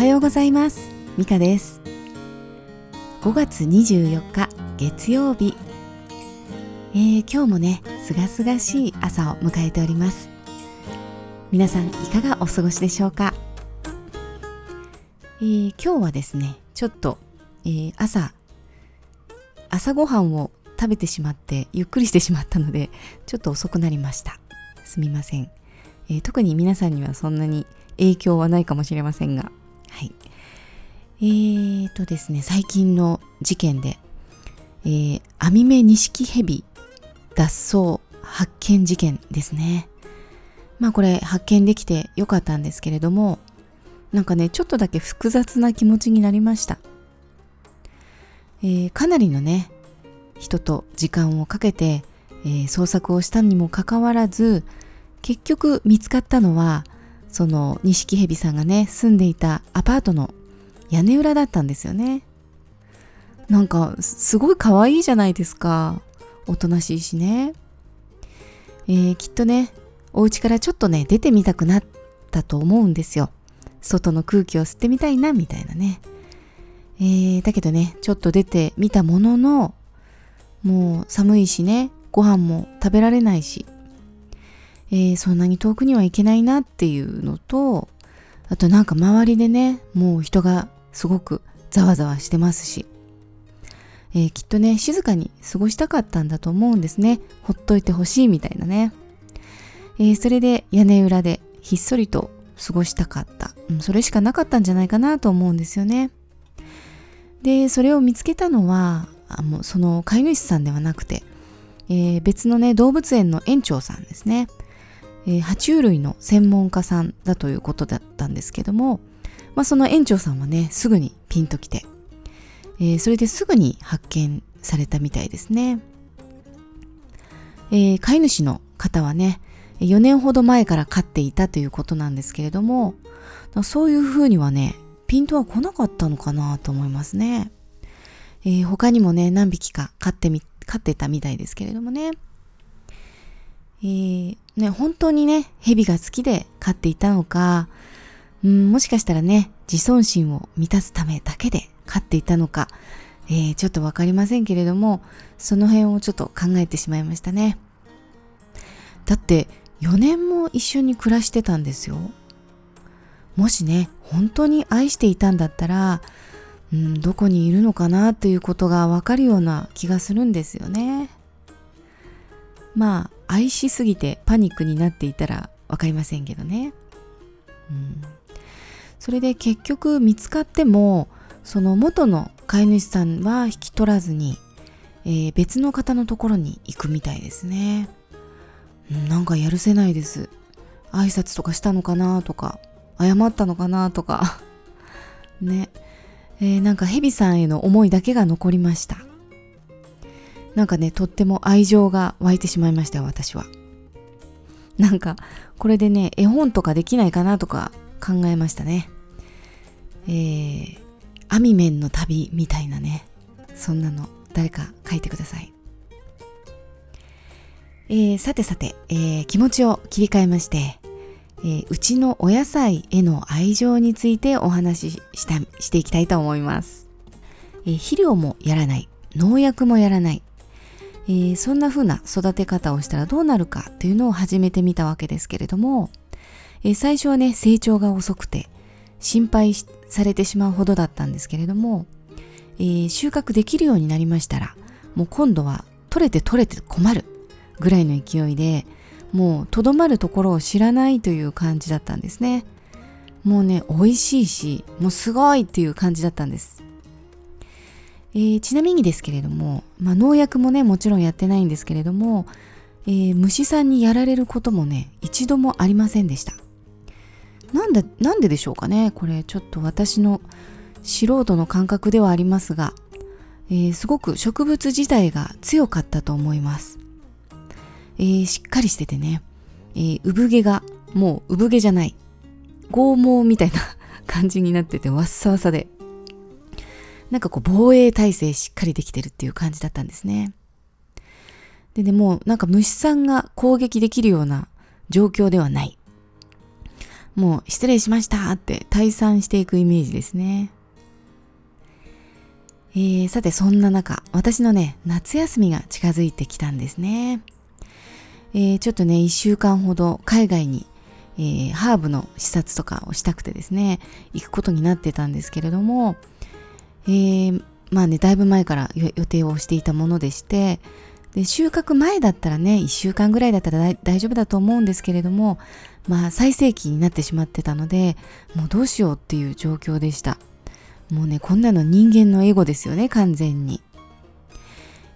はようございます。ミカです。5月24日月曜日、えー、今日もねすがすがしい朝を迎えております。皆さんいかがお過ごしでしょうか、えー、今日はですねちょっと、えー、朝朝ごはんを食べてしまってゆっくりしてしまったのでちょっと遅くなりました。すみません、えー、特に皆さんにはそんなに影響はないかもしれませんがえーとですね最近の事件で、えー、アミメニシキヘビ脱走発見事件ですね。まあこれ発見できてよかったんですけれどもなんかねちょっとだけ複雑な気持ちになりました、えー、かなりのね人と時間をかけて、えー、捜索をしたにもかかわらず結局見つかったのはその錦蛇さんがね住んでいたアパートの屋根裏だったんですよね。なんかすごい可愛いじゃないですか。おとなしいしね、えー、きっとねお家からちょっとね出てみたくなったと思うんですよ。外の空気を吸ってみたいなみたいなね。えー、だけどねちょっと出てみたもののもう寒いしねご飯も食べられないし、えー、そんなに遠くには行けないなっていうのとあとなんか周りでねもう人がすごくざわざわしてますし、えー、きっとね静かに過ごしたかったんだと思うんですね。ほっといてほしいみたいなね、えー、それで屋根裏でひっそりと過ごしたかった、うん、それしかなかったんじゃないかなと思うんですよね。でそれを見つけたのはあもうその飼い主さんではなくて、えー、別のね動物園の園長さんですね、えー、爬虫類の専門家さんだということだったんですけども、まあ、その園長さんはねすぐにピンときて、えー、それですぐに発見されたみたいですね、え飼い主の方はね4年ほど前から飼っていたということなんですけれどもそういうふうにはねピントは来なかったのかなと思いますね。えー、他にもね、何匹か飼ってみ、飼ってたみたいですけれどもね。えー、ね、本当にね、蛇が好きで飼っていたのか、うん、もしかしたらね、自尊心を満たすためだけで飼っていたのか、えー、ちょっとわかりませんけれども、その辺をちょっと考えてしまいましたね。だって、4年も一緒に暮らしてたんですよ。もしね、本当に愛していたんだったら、うん、どこにいるのかなということがわかるような気がするんですよね。まあ愛しすぎてパニックになっていたらわかりませんけどね。うん、それで結局見つかってもその元の飼い主さんは引き取らずに、えー、別の方のところに行くみたいですね。なんかやるせないです。挨拶とかしたのかなとか謝ったのかなとか ねえー、なんかヘビさんへの思いだけが残りましたなんかねとっても愛情が湧いてしまいましたよ私はなんかこれでね絵本とかできないかなとか考えましたね。えー、アミメンの旅みたいなね。そんなの誰か書いてください。えー、さてさて、えー、気持ちを切り替えましてえー、うちのお野菜への愛情についてお話ししたしていきたいと思います、え、肥料もやらない。農薬もやらない、え、そんな風な育て方をしたらどうなるかというのを始めてみたわけですけれども、え最初はね成長が遅くて心配されてしまうほどだったんですけれども、え収穫できるようになりましたらもう今度は取れて取れて困るぐらいの勢いでもうとどまるところを知らないという感じだったんですね。もうね美味しいしもうすごいっていう感じだったんです、えー、ちなみにですけれども、まあ、農薬もねもちろんやってないんですけれども、えー、虫さんにやられることもね一度もありませんでした。なんでなんででしょうかね。これちょっと私の素人の感覚ではありますが、えー、すごく植物自体が強かったと思います。えー、しっかりしててね、えー、産毛がもう産毛じゃない、剛毛みたいな感じになっててわっさわさで、なんかこう防衛体制しっかりできてるっていう感じだったんですね。でね、もなんか虫さんが攻撃できるような状況ではない。もう失礼しましたって退散していくイメージですね。えー、さてそんな中、私のね、夏休みが近づいてきたんですね。えー、ちょっとね、一週間ほど海外に、えー、ハーブの視察とかをしたくてですね、行くことになってたんですけれども、えー、まあね、だいぶ前から予定をしていたものでして、で収穫前だったらね、1週間ぐらいだったら大丈夫だと思うんですけれども、まあ最盛期になってしまってたので、もうどうしようっていう状況でした。もうね、こんなの人間のエゴですよね、完全に。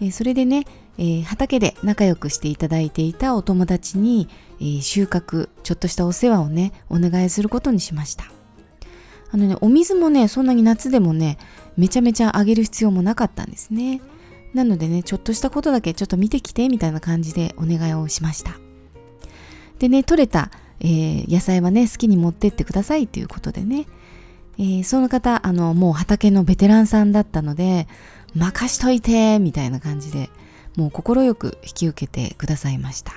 え、それでね、えー、畑で仲良くしていただいていたお友達に、えー、収穫、ちょっとしたお世話をね、お願いすることにしました。あのね、お水もね、そんなに夏でもね、めちゃめちゃあげる必要もなかったんですね。なのでね、ちょっとしたことだけちょっと見てきてみたいな感じでお願いをしました。でね、取れた、えー、野菜はね、好きに持ってってくださいということでね、えー、その方、あの、もう畑のベテランさんだったので、任しといてみたいな感じで、もう快く引き受けてくださいました。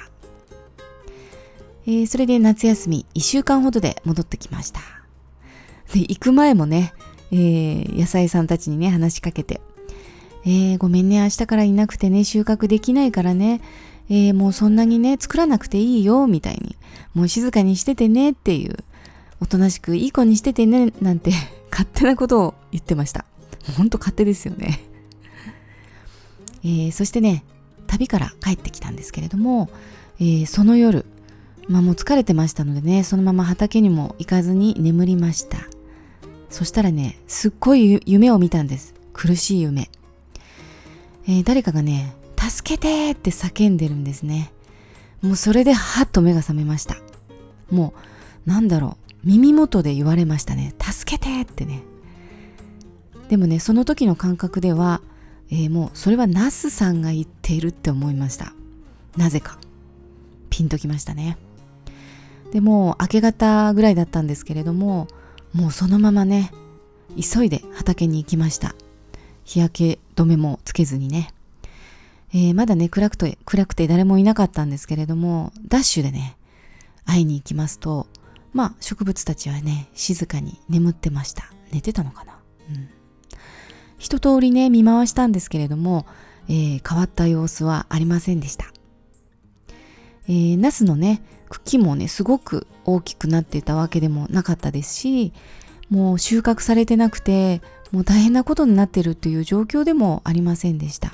えー、それで夏休み1週間ほどで戻ってきました。で、行く前もね、えー、野菜さんたちにね、話しかけて、えー、ごめんね、明日からいなくてね、収穫できないからね、えー、もうそんなにね、作らなくていいよ、みたいに、もう静かにしててねっていう、おとなしくいい子にしててね、なんて 勝手なことを言ってました。ほんと勝手ですよねえー、そしてね、旅から帰ってきたんですけれども、えー、その夜、まあもう疲れてましたのでね、そのまま畑にも行かずに眠りました。そしたらね、すっごい夢を見たんです。苦しい夢。えー、誰かがね、助けてって叫んでるんですね。もうそれではっと目が覚めました。もう、なんだろう、耳元で言われましたね。助けてってね。でもね、その時の感覚では、えー、もうそれはナスさんが言っているって思いましたなぜかピンときましたねでも明け方ぐらいだったんですけれどももうそのままね急いで畑に行きました日焼け止めもつけずにね、えー、まだね暗くて暗くて誰もいなかったんですけれどもダッシュでね会いに行きますとまあ植物たちはね静かに眠ってました。寝てたのかな？うん。一通りね、見回したんですけれども、えー、変わった様子はありませんでした。えー、ナスのね、茎もね、すごく大きくなっていたわけでもなかったですし、もう収穫されてなくて、もう大変なことになってるっていう状況でもありませんでした。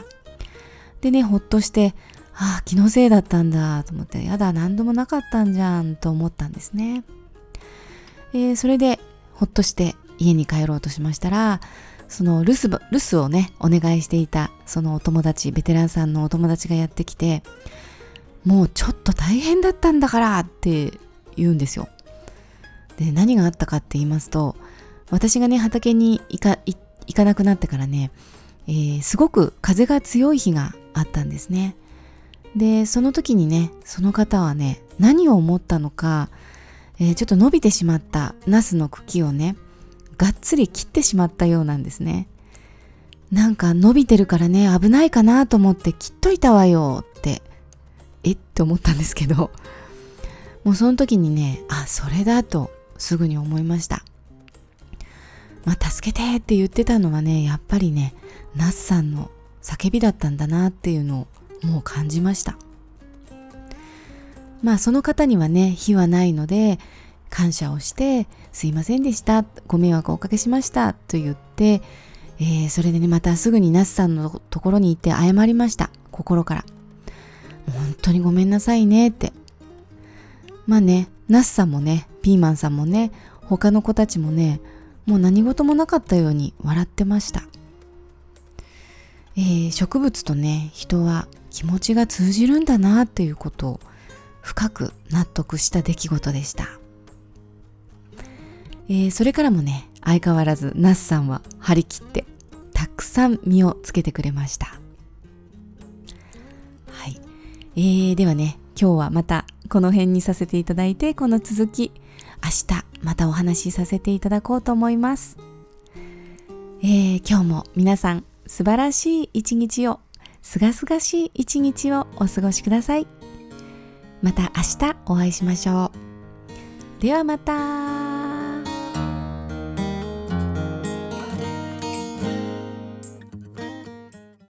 でね、ほっとして、ああ、気のせいだったんだと思って、やだ、何度もなかったんじゃんと思ったんですね。えー、それで、ほっとして家に帰ろうとしましたら、その留守留守をねお願いしていたそのお友達ベテランさんのお友達がやってきてもうちょっと大変だったんだからって言うんですよで何があったかって言いますと私がね畑に行か行かなくなってからね、えー、すごく風が強い日があったんですねでその時にねその方はね何を思ったのか、えー、ちょっと伸びてしまったナスの茎をねがっつり切ってしまったようなんですね。なんか伸びてるからね、危ないかなと思って切っといたわよって、えって思ったんですけど、もうその時にね、あ、それだとすぐに思いました。まあ、助けてって言ってたのはね、やっぱりね、ナスさんの叫びだったんだなっていうのをもう感じました。まあその方にはね、火はないので、感謝をして、すいませんでした、ご迷惑をおかけしましたと言って、えー、それでね、またすぐにナスさんのところに行って謝りました。心から。本当にごめんなさいねって。まあね、ナスさんもね、ピーマンさんもね、他の子たちもね、もう何事もなかったように笑ってました。えー、植物とね、人は気持ちが通じるんだなっていうことを深く納得した出来事でした。えー、それからもね、相変わらずナスさんは張り切ってたくさん実をつけてくれました。はい。えー、ではね、今日はまたこの辺にさせていただいて、この続き、明日またお話しさせていただこうと思います。えー、今日も皆さん素晴らしい一日を、すがすがしい一日をお過ごしください。また明日お会いしましょう。ではまた